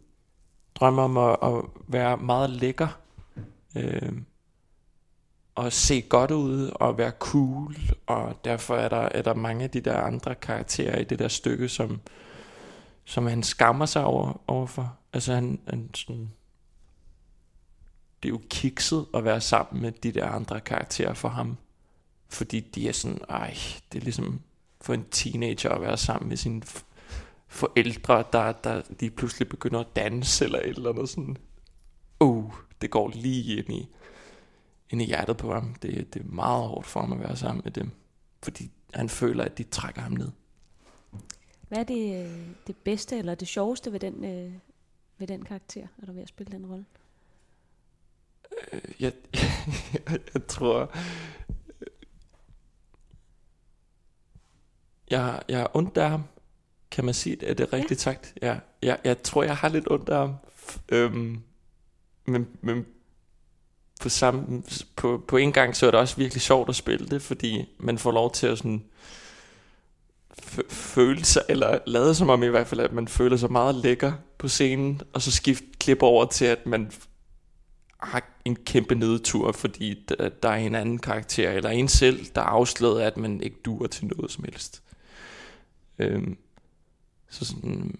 Speaker 3: drømmer om at, at være meget lækker. øh, og se godt ud og være cool. Og derfor er der, er der mange af de der andre karakterer i det der stykke, som, som han skammer sig over, overfor. Altså han, han sådan, det er jo kikset at være sammen med de der andre karakterer for ham. Fordi de er sådan, ej, det er ligesom for en teenager at være sammen med sin forældre, der, der lige pludselig begynder at danse eller et eller andet sådan. Uh, det går lige ind i, ind i hjertet på ham. Det, det er meget hårdt for ham at være sammen med dem. Fordi han føler, at de trækker ham ned.
Speaker 2: Hvad er det, øh, det bedste eller det sjoveste ved den, øh, ved den karakter, er der ved at spille den rolle?
Speaker 3: Øh, jeg, jeg, jeg tror... Jeg, jeg er ondt af ham. Kan man sige det? Er det rigtigt ja. sagt? Ja. Jeg, jeg tror, jeg har lidt ondt af ham. Øhm, men, men på, samme, på, på en gang, så er det også virkelig sjovt at spille det, fordi man får lov til at sådan føle sig, eller lade som om i hvert fald, at man føler sig meget lækker på scenen, og så skift klip over til, at man har en kæmpe nedtur, fordi der, er en anden karakter, eller en selv, der er afsløret, at man ikke duer til noget som helst. Øhm, så sådan,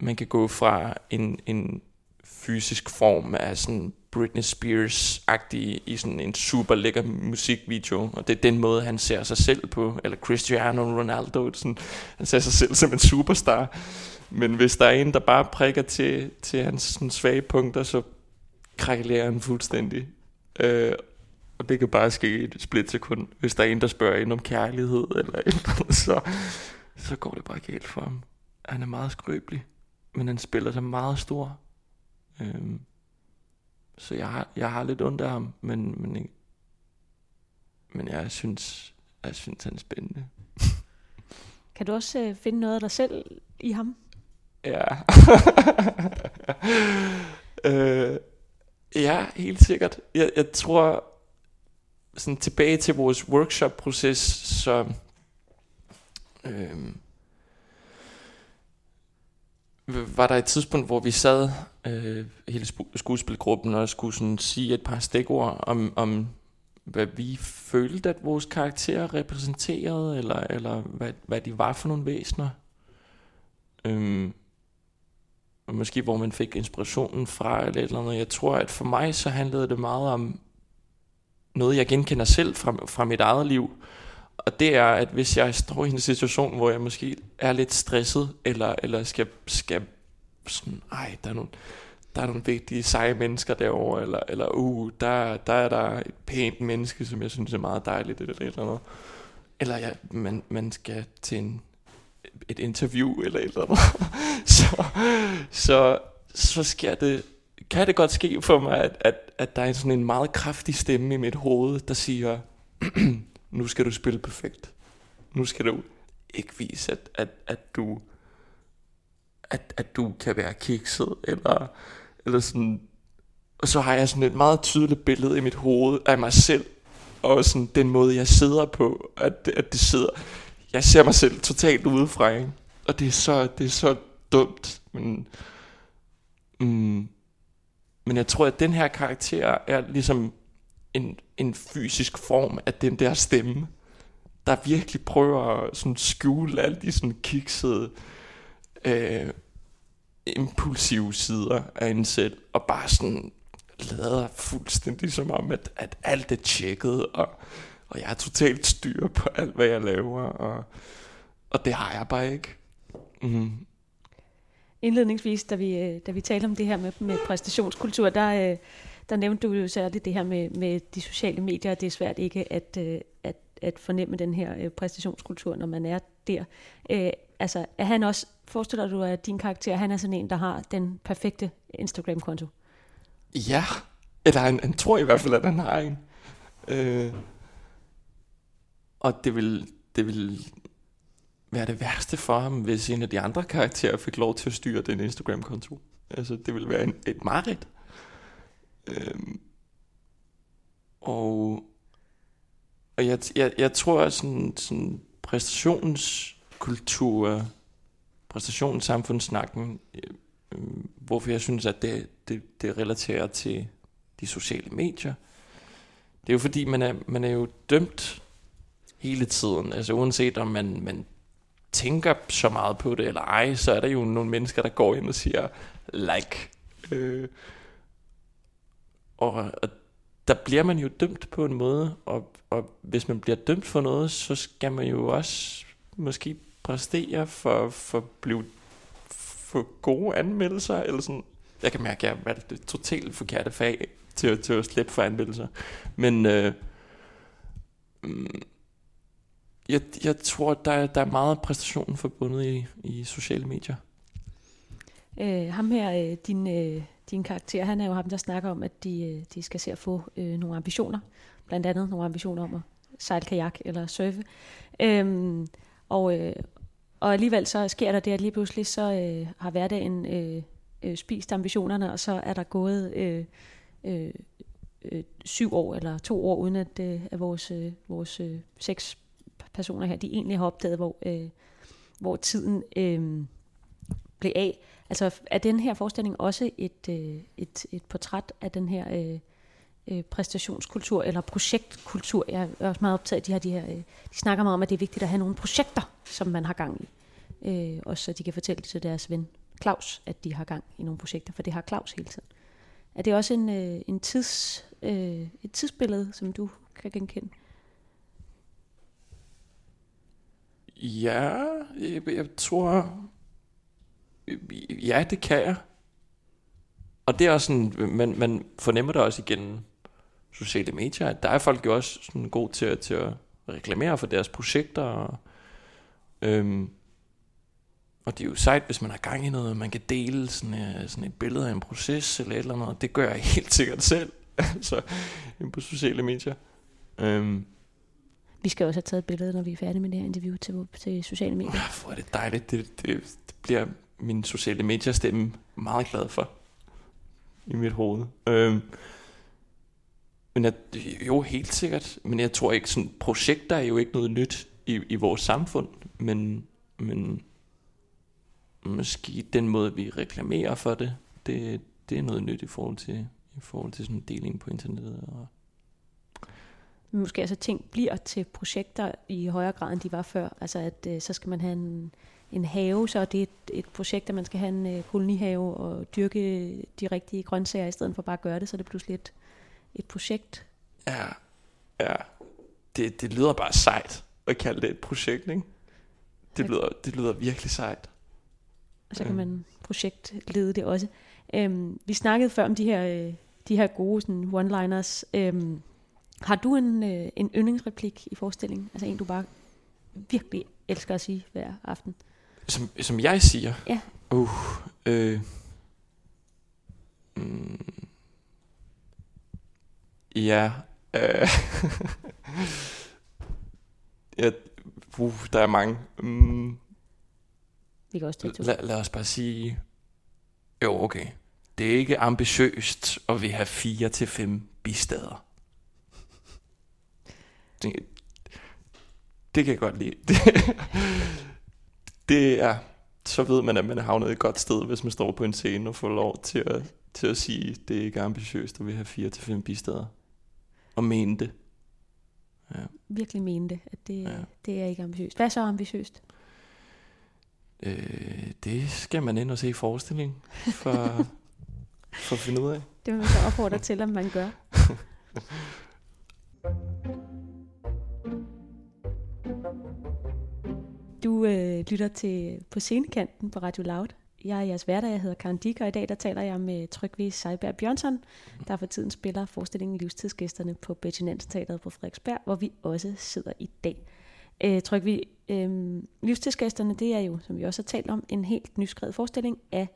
Speaker 3: man kan gå fra en, en fysisk form af sådan Britney Spears-agtig i sådan en super lækker musikvideo, og det er den måde, han ser sig selv på, eller Cristiano Ronaldo, sådan, han ser sig selv som en superstar, men hvis der er en, der bare prikker til, til hans sådan, svage punkter, så krakelerer han fuldstændig. Øh, og det kan bare ske i et splitsekund. Hvis der er en, der spørger ind om kærlighed, eller et eller andet, så, så går det bare galt for ham. Han er meget skrøbelig, men han spiller sig meget stor. Øhm, så jeg har, jeg har lidt ondt af ham, men, men, men jeg synes, jeg synes, han er spændende.
Speaker 2: Kan du også øh, finde noget af dig selv i ham?
Speaker 3: Ja. øh, ja, helt sikkert. Jeg, jeg tror, sådan tilbage til vores workshop-proces, så øh, var der et tidspunkt, hvor vi sad, øh, hele skuespilgruppen, og skulle sådan sige et par stikord om, om, hvad vi følte, at vores karakterer repræsenterede, eller, eller hvad, hvad de var for nogle væsener. Øhm, og måske hvor man fik inspirationen fra, eller et eller andet. Jeg tror, at for mig så handlede det meget om noget, jeg genkender selv fra, fra mit eget liv. Og det er, at hvis jeg står i en situation, hvor jeg måske er lidt stresset, eller, eller skal, skal sådan, ej, der er nogle, der er nogle vigtige seje mennesker derovre, eller, eller uh, der, der er der et pænt menneske, som jeg synes er meget dejligt, eller eller andet. Eller ja, man, man skal til en, et interview, eller et eller andet. så, så, så sker det, kan det godt ske for mig, at, at, at der er sådan en meget kraftig stemme i mit hoved, der siger, nu skal du spille perfekt. Nu skal du ikke vise, at, at, at du at, at du kan være kikset, eller, eller sådan, og så har jeg sådan et meget tydeligt billede i mit hoved af mig selv, og sådan den måde, jeg sidder på, at, at det sidder, jeg ser mig selv totalt udefra, ikke? og det er så, det er så dumt, men, mm, men jeg tror, at den her karakter er ligesom en, en fysisk form af den der stemme, der virkelig prøver at sådan skjule alle de sådan kiksede, øh, impulsive sider af en selv, og bare sådan lader fuldstændig som om, at, at alt er tjekket, og, og jeg er totalt styr på alt, hvad jeg laver, og, og det har jeg bare ikke. Mm.
Speaker 2: Indledningsvis, da vi, øh, da vi talte om det her med, med præstationskultur, der, øh, der nævnte du jo særligt det her med, med de sociale medier, det er svært ikke at, øh, at, at fornemme den her øh, præstationskultur, når man er der. Øh, altså, er han også, forestiller du at din karakter, han er sådan en, der har den perfekte Instagram-konto?
Speaker 3: Ja, eller han, han tror i hvert fald, at han har en. Øh, og det vil, det vil være det værste for ham, hvis en af de andre karakterer fik lov til at styre den Instagram-konto. Altså, det vil være en, et mareridt. Øhm, og og jeg, jeg, jeg tror, at sådan, sådan præstationskultur, præstationssamfundssnakken, øh, øh, hvorfor jeg synes, at det, det, det relaterer til de sociale medier. Det er jo fordi, man er, man er jo dømt hele tiden. Altså uanset om man, man tænker så meget på det eller ej, så er der jo nogle mennesker, der går ind og siger like. Øh, og, og der bliver man jo dømt på en måde, og, og hvis man bliver dømt for noget, så skal man jo også måske præstere for, for at blive for gode anmeldelser, eller sådan. Jeg kan mærke, at jeg har valgt det totalt forkerte fag til, til at slippe for anmeldelser. Men øh, mm, jeg, jeg tror, der, der er meget præstation forbundet i, i sociale medier.
Speaker 2: Øh, ham her, øh, din, øh, din karakter, han er jo ham, der snakker om, at de, øh, de skal se at få øh, nogle ambitioner. Blandt andet nogle ambitioner om at sejle kajak eller surfe. Øhm, og, øh, og alligevel så sker der det, at lige pludselig så øh, har hverdagen øh, øh, spist ambitionerne, og så er der gået øh, øh, øh, syv år eller to år, uden at, øh, at vores, øh, vores øh, seks personer her, de egentlig har opdaget, hvor, øh, hvor tiden øh, blev af. Altså er den her forestilling også et, øh, et, et portræt af den her øh, øh, præstationskultur eller projektkultur? Jeg er også meget optaget af de her, de her øh, de snakker meget om, at det er vigtigt at have nogle projekter, som man har gang i. Øh, også så de kan fortælle til deres ven Claus, at de har gang i nogle projekter, for det har Claus hele tiden. Er det også en, øh, en tids, øh, et tidsbillede, som du kan genkende?
Speaker 3: Ja, jeg, jeg tror... Ja, det kan jeg. Og det er også sådan, man, man fornemmer det også igen sociale medier, at der er folk jo også sådan god til, til at reklamere for deres projekter. Og, øhm, og det er jo sejt, hvis man har gang i noget, man kan dele sådan, uh, sådan et billede af en proces eller et eller andet. Det gør jeg helt sikkert selv, altså på sociale medier. Øhm,
Speaker 2: vi skal også have taget et billede, når vi er færdige med det her interview til, til sociale medier.
Speaker 3: Ja, hvor er det dejligt. Det, det, det bliver min sociale medier stemme meget glad for i mit hoved. Øhm, men jeg, jo, helt sikkert. Men jeg tror ikke, sådan projekter er jo ikke noget nyt i, i vores samfund. Men, men måske den måde, vi reklamerer for det, det, det er noget nyt i forhold til, i forhold til sådan en deling på internettet. Og,
Speaker 2: Måske altså ting bliver til projekter i højere grad, end de var før. Altså at øh, så skal man have en, en have, så er det et, et projekt, at man skal have en øh, kolonihave og dyrke de rigtige grøntsager, i stedet for bare at gøre det, så er det pludselig et, et projekt.
Speaker 3: ja, ja det, det lyder bare sejt at kalde det et projekt, ikke? Det lyder, det lyder virkelig sejt.
Speaker 2: Og så kan
Speaker 3: Øhm.
Speaker 2: man projektlede det også. Øhm, vi snakkede før om de her, øh, de her gode sådan, one-liners. Øhm, har du en, øh, en yndlingsreplik i forestillingen? Altså en, du bare virkelig elsker at sige hver aften?
Speaker 3: Som, som jeg siger?
Speaker 2: Ja.
Speaker 3: Uh, øh, mm, ja. Øh, ja. Uh, der er mange. Mm,
Speaker 2: Vi kan også tage
Speaker 3: lad, lad os bare sige... Jo, okay. Det er ikke ambitiøst at vil have fire til fem bistader. Det, det kan jeg godt lide. Det, det er... Så ved man, at man er havnet et godt sted, hvis man står på en scene og får lov til at, til at sige, det er ikke ambitiøst at vil have fire til fem bistader. Og mene det. Ja.
Speaker 2: Virkelig mene det, at det,
Speaker 3: Ja.
Speaker 2: det er ikke ambitiøst. Hvad er så ambitiøst?
Speaker 3: Øh, det skal man ind og se i forestilling for, for at finde ud af.
Speaker 2: Det vil man så opfordre til, om man gør. Du øh, lytter til På Scenekanten på Radio Loud. Jeg er jeres hverdag, jeg hedder Karen Dick, og i dag der taler jeg med Trygve Seiberg Bjørnsson, der for tiden spiller forestillingen Livstidsgæsterne på Betty Nansen på Frederiksberg, hvor vi også sidder i dag. Øh, Trygve, øh, Livstidsgæsterne, det er jo, som vi også har talt om, en helt nyskrevet forestilling af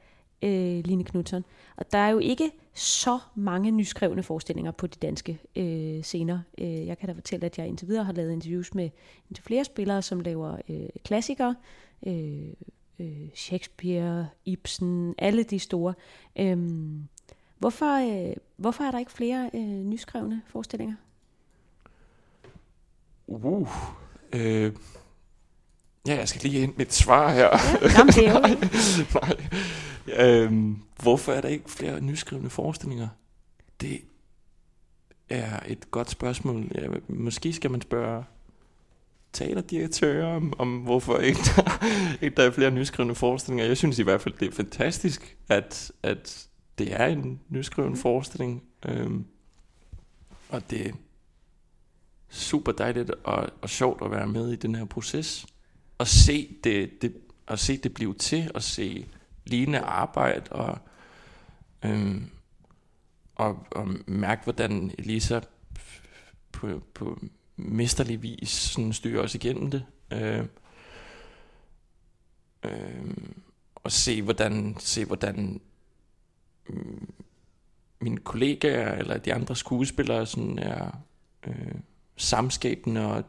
Speaker 2: øh, Line Knudsen. Og der er jo ikke så mange nyskrevne forestillinger på de danske øh, scener. Øh, jeg kan da fortælle, at jeg indtil videre har lavet interviews med indtil flere spillere, som laver øh, klassikere. Øh, øh, Shakespeare, Ibsen, alle de store. Øhm, hvorfor, øh, hvorfor er der ikke flere øh, nyskrevne forestillinger?
Speaker 3: Uh. Øh. Ja, jeg skal lige ind med et svar her.
Speaker 2: Ja, jamen, det er jo
Speaker 3: Nej. Øhm, hvorfor er der ikke flere nyskrivende forestillinger? Det er et godt spørgsmål. Ja, måske skal man spørge teaterdirektører om, om hvorfor ikke der, ikke der er flere nyskrivende forestillinger. Jeg synes i hvert fald, det er fantastisk, at, at det er en nyskrivende forestilling. Øhm, og det er super dejligt og, og sjovt at være med i den her proces. Og se det, det, og se det blive til, og se lignende arbejde, og, øhm, og, og mærke, hvordan Elisa på, på mesterlig vis sådan styrer os igennem det. Øh, øh, og se, hvordan, se, hvordan mm, mine kollegaer eller de andre skuespillere sådan er øh, samskabende og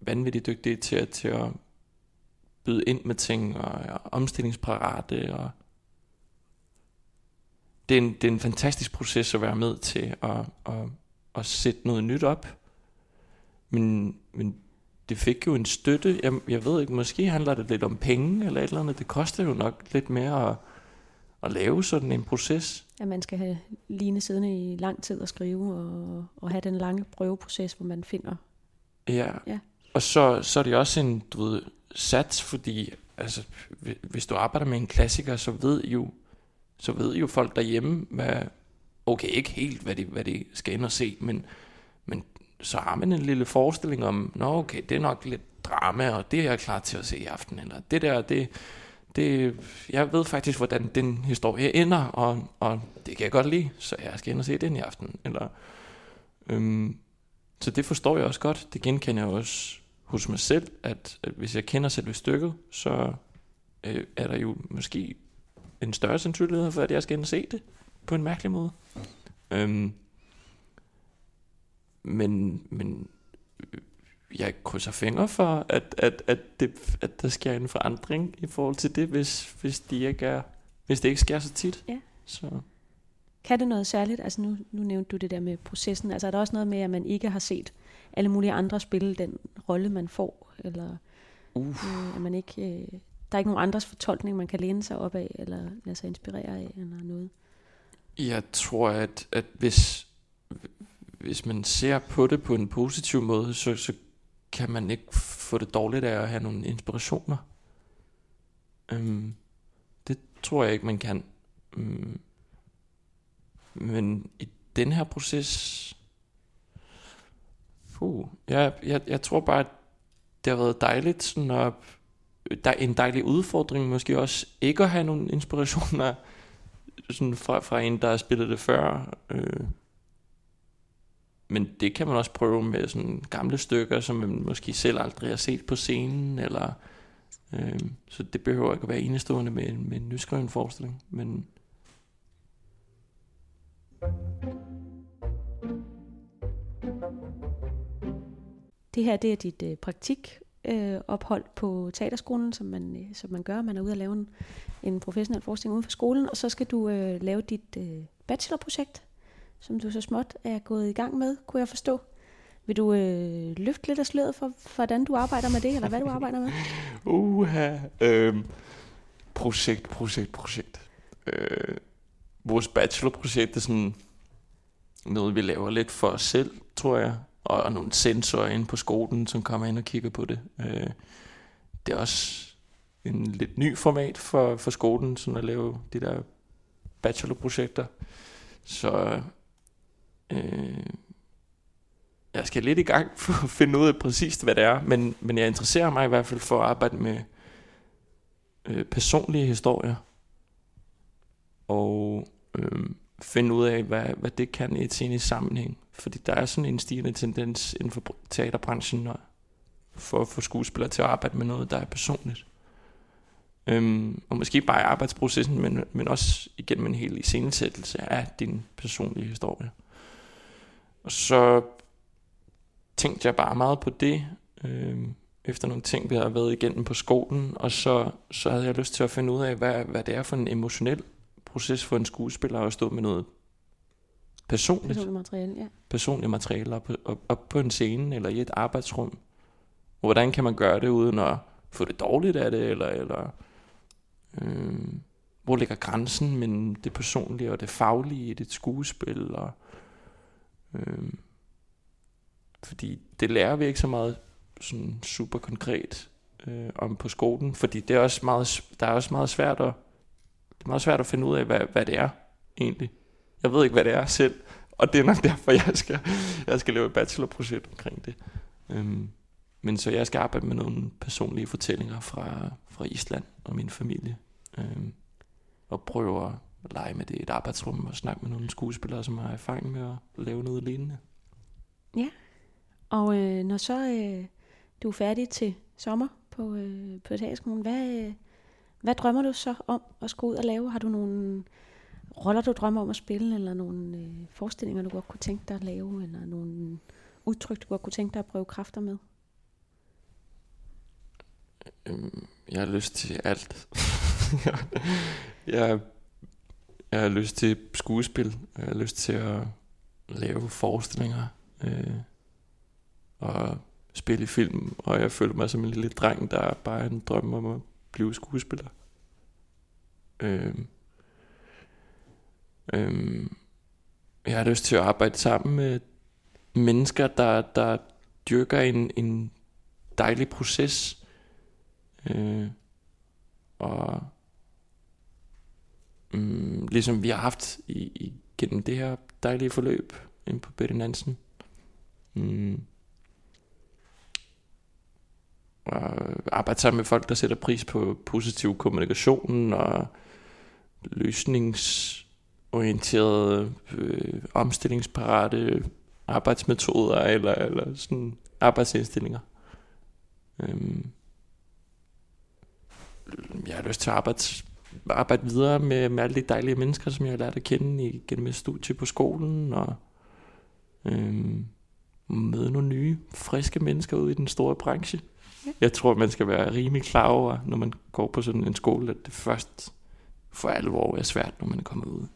Speaker 3: vanvittigt dygtige til, at- til at byde ind med ting og er omstillingsparate. Og det, er en, det er en fantastisk proces at være med til at, at, at sætte noget nyt op. Men, men det fik jo en støtte. Jeg, jeg ved ikke, måske handler det lidt om penge eller et eller andet. Det koster jo nok lidt mere at, at lave sådan en proces.
Speaker 2: at man skal have Line siddende i lang tid at skrive, og, og have den lange prøveproces, hvor man finder.
Speaker 3: Ja.
Speaker 2: Ja.
Speaker 3: Og så, så er det også en, du ved, sats, fordi altså, hvis du arbejder med en klassiker, så ved jo, så ved jo folk derhjemme, hvad, okay, ikke helt, hvad de, hvad de skal ind og se, men, men så har man en lille forestilling om, nå okay, det er nok lidt drama, og det er jeg klar til at se i aften, eller det der, det, det, jeg ved faktisk, hvordan den historie ender, og, og det kan jeg godt lide, så jeg skal ind og se den i aften, eller, øhm, så det forstår jeg også godt. Det genkender jeg også hos mig selv, at, at hvis jeg kender selve stykket, så øh, er der jo måske en større sandsynlighed for, at jeg skal ind og se det på en mærkelig måde. Øhm, men, men øh, jeg krydser fingre for, at, at, at, det, at der sker en forandring i forhold til det, hvis, hvis, de ikke er, hvis det ikke sker så tit.
Speaker 2: Ja.
Speaker 3: Så.
Speaker 2: Kan det noget særligt? Altså nu, nu nævnte du det der med processen. Altså er der også noget med, at man ikke har set alle mulige andre spille den rolle, man får? Eller
Speaker 3: Uh.
Speaker 2: øh, at man ikke øh, der er ikke nogen andres fortolkning, man kan læne sig op af, eller lade sig inspirere af, eller noget.
Speaker 3: Jeg tror, at, at hvis, hvis man ser på det på en positiv måde, så, så kan man ikke få det dårligt af at have nogle inspirationer. Øhm, det tror jeg ikke, man kan. Øhm, men i den her proces... Puh, jeg, jeg, jeg tror bare, at det har været dejligt sådan at, der er en dejlig udfordring måske også ikke at have nogle inspirationer sådan fra, fra en, der har spillet det før. Øh. Men det kan man også prøve med sådan gamle stykker, som man måske selv aldrig har set på scenen, eller øh, så det behøver ikke at være enestående med, med en nyskreven forestilling, men
Speaker 2: Det her det er dit øh, praktik øh, ophold på teaterskolen, som man, øh, som man gør. Man er ude at lave en, en professionel forskning uden for skolen, og så skal du øh, lave dit øh, bachelorprojekt, som du så småt er gået i gang med, kunne jeg forstå. Vil du øh, løfte lidt af sløret for, hvordan du arbejder med det, eller hvad du arbejder med?
Speaker 3: Uha. Øhm, projekt, projekt, projekt. Øh, vores bachelorprojekt er sådan noget, vi laver lidt for os selv, tror jeg. Og, nogle sensorer inde på skolen, som kommer ind og kigger på det. Øh, det er også en lidt ny format for, for skolen, sådan at lave de der bachelorprojekter. Så øh, jeg skal lidt i gang for at finde ud af præcist, hvad det er, men, men jeg interesserer mig i hvert fald for at arbejde med øh, personlige historier, og øh, finde ud af, hvad, hvad det kan i et sammenhæng. Fordi der er sådan en stigende tendens inden for teaterbranchen når, for at få skuespillere til at arbejde med noget, der er personligt. Øhm, og måske bare i arbejdsprocessen, men, men også igennem en hel iscenesættelse af din personlige historie. Og så tænkte jeg bare meget på det, øhm, efter nogle ting, vi har været igennem på skolen, og så, så havde jeg lyst til at finde ud af, hvad, hvad det er for en emotionel proces for en skuespiller at stå med noget personligt,
Speaker 2: Personligt materiale, ja.
Speaker 3: personligt materiale op, op, op på en scene eller i et arbejdsrum. Hvordan kan man gøre det uden at få det dårligt af det, eller, eller øh, hvor ligger grænsen mellem det personlige og det faglige i dit skuespil, og, øh, fordi det lærer vi ikke så meget sådan super konkret øh, om på skolen, fordi det er også meget, der er også meget svært at, det er meget svært at finde ud af, hvad, hvad det er egentlig. Jeg ved ikke, hvad det er selv, og det er nok derfor, jeg skal, jeg skal lave et bachelorprojekt omkring det. Øhm, men så jeg skal arbejde med nogle personlige fortællinger fra, fra Island og min familie. Øhm, og prøve at lege med det i et arbejdsrum og snakke med nogle skuespillere, som har erfaring med at lave noget lignende.
Speaker 2: Ja, Og øh, når så øh, du er færdig til sommer på, øh, på teaterskolen, hvad, øh, hvad drømmer du så om at skulle ud og lave? Har du nogle roller, du drømmer om at spille, eller nogle øh, forestillinger, du godt kunne tænke dig at lave, eller nogle udtryk, du godt kunne tænke dig at prøve kræfter med?
Speaker 3: Øhm, jeg har lyst til alt. jeg, jeg har lyst til skuespil. Jeg har lyst til at lave forestillinger. Øh, og spille i film. Og jeg føler mig som en lille dreng, der bare er en drøm om at blive skuespiller. Øh, øh, jeg har lyst til at arbejde sammen med mennesker, der, der dyrker en, en dejlig proces. Øh, og mm, ligesom vi har haft i, i, gennem det her dejlige forløb ind på Bette Nansen. Mm. Og arbejde sammen med folk, der sætter pris på positiv kommunikation og løsnings løsningsorienterede, øh, omstillingsparate arbejdsmetoder eller, eller sådan arbejdsindstillinger. Øhm, jeg har lyst til at arbejde, arbejde videre med, med alle de dejlige mennesker, som jeg har lært at kende i, gennem et studie på skolen, og øhm, møde nogle nye, friske mennesker ud i den store branche.
Speaker 2: Ja.
Speaker 3: Jeg tror, man skal være rimelig klar over, når man går på sådan en skole, at det først for alvor er svært, når man er kommet ud.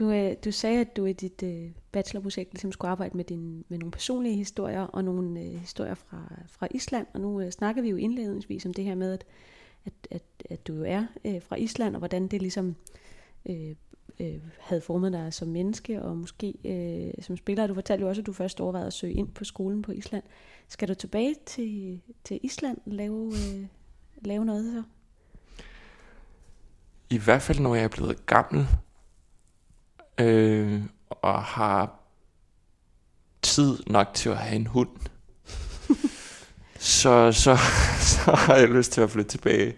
Speaker 2: Du, øh, du sagde, at du i dit øh, bachelorprojekt ligesom skulle arbejde med, din, med nogle personlige historier og nogle øh, historier fra, fra Island. Og nu øh, snakker vi jo indledningsvis om det her med, at at, at, at du jo er øh, fra Island, og hvordan det ligesom øh, øh, havde formet dig som menneske, og måske øh, som spiller. Du fortalte jo også, at du først overvejede at søge ind på skolen på Island. Skal du tilbage til, til Island og lave, øh, lave noget så?
Speaker 3: I hvert fald, når jeg er blevet gammel, øh, og har tid nok til at have en hund, så, så, så har jeg lyst til at flytte tilbage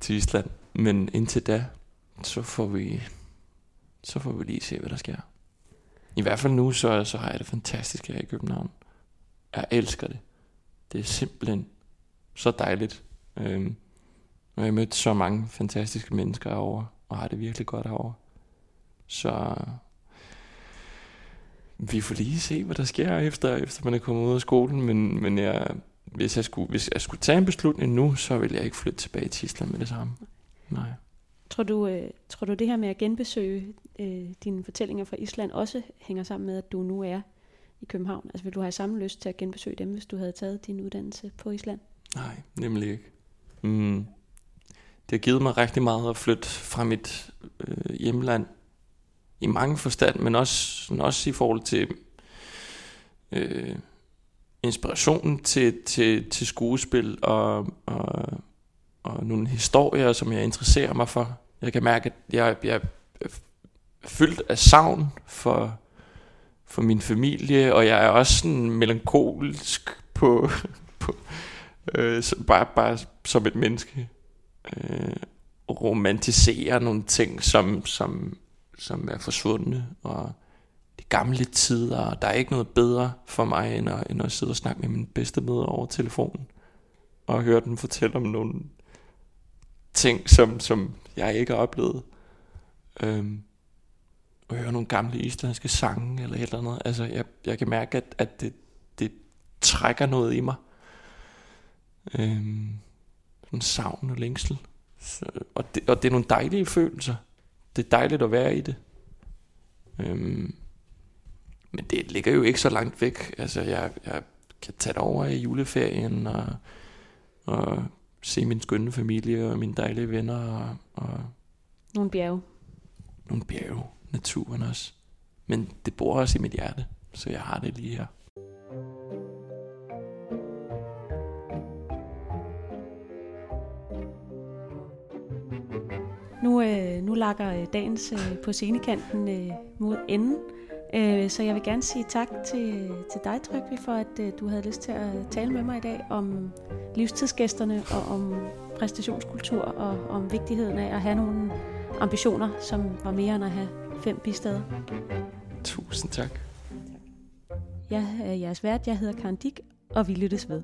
Speaker 3: til Island. Men indtil da, så får vi, så får vi lige se, hvad der sker. I hvert fald nu, så, så har jeg det fantastisk her i København. Jeg elsker det. Det er simpelthen så dejligt. Øhm, og jeg har mødt så mange fantastiske mennesker herovre, og har det virkelig godt herovre. Så vi får lige se, hvad der sker efter, efter man er kommet ud af skolen, men, men jeg, hvis, jeg skulle, hvis jeg skulle tage en beslutning nu, så vil jeg ikke flytte tilbage til Island med det samme. Nej.
Speaker 2: Tror du, øh, tror du det her med at genbesøge øh, dine fortællinger fra Island også hænger sammen med, at du nu er i København? Altså vil du have samme lyst til at genbesøge dem, hvis du havde taget din uddannelse på Island?
Speaker 3: Nej, nemlig ikke. Mm. Det har givet mig rigtig meget at flytte fra mit øh, hjemland i mange forstand, men også, sådan også i forhold til øh, inspirationen til, til, til skuespil og, og, og nogle historier, som jeg interesserer mig for. Jeg kan mærke, at jeg, jeg er fyldt af savn for, for min familie, og jeg er også sådan melankolsk på, på øh, så bare, bare som et menneske. Øh, romantiserer nogle ting, som, som, som er forsvundne, og de gamle tider, og der er ikke noget bedre for mig, end at, end at sidde og snakke med min bedstemøder over telefonen, og høre dem fortælle om nogle ting, som, som jeg ikke har oplevet. Øhm, og høre nogle gamle islandske sange, eller et eller andet. Altså, jeg, jeg kan mærke, at, at det, det trækker noget i mig. Øhm, sådan savn og længsel. Så, og, det, og det er nogle dejlige følelser. Det er dejligt at være i det. Øhm, men det ligger jo ikke så langt væk. Altså, jeg, jeg kan tage det over i juleferien og, og se min skønne familie og mine dejlige venner og, og
Speaker 2: Nogle bjerge.
Speaker 3: nogle bjerge, naturen også. Men det bor også i mit hjerte, så jeg har det lige her.
Speaker 2: Nu, øh, nu lakker øh, dagens øh, på scenekanten øh, mod enden, øh, så jeg vil gerne sige tak til, til dig, Trygve, for at øh, du havde lyst til at tale med mig i dag om livstidsgæsterne og om præstationskultur og om vigtigheden af at have nogle ambitioner, som var mere end at have fem bistader.
Speaker 3: Tusind tak.
Speaker 2: Jeg er jeres vært, jeg hedder Karen Dick, og vi lyttes ved.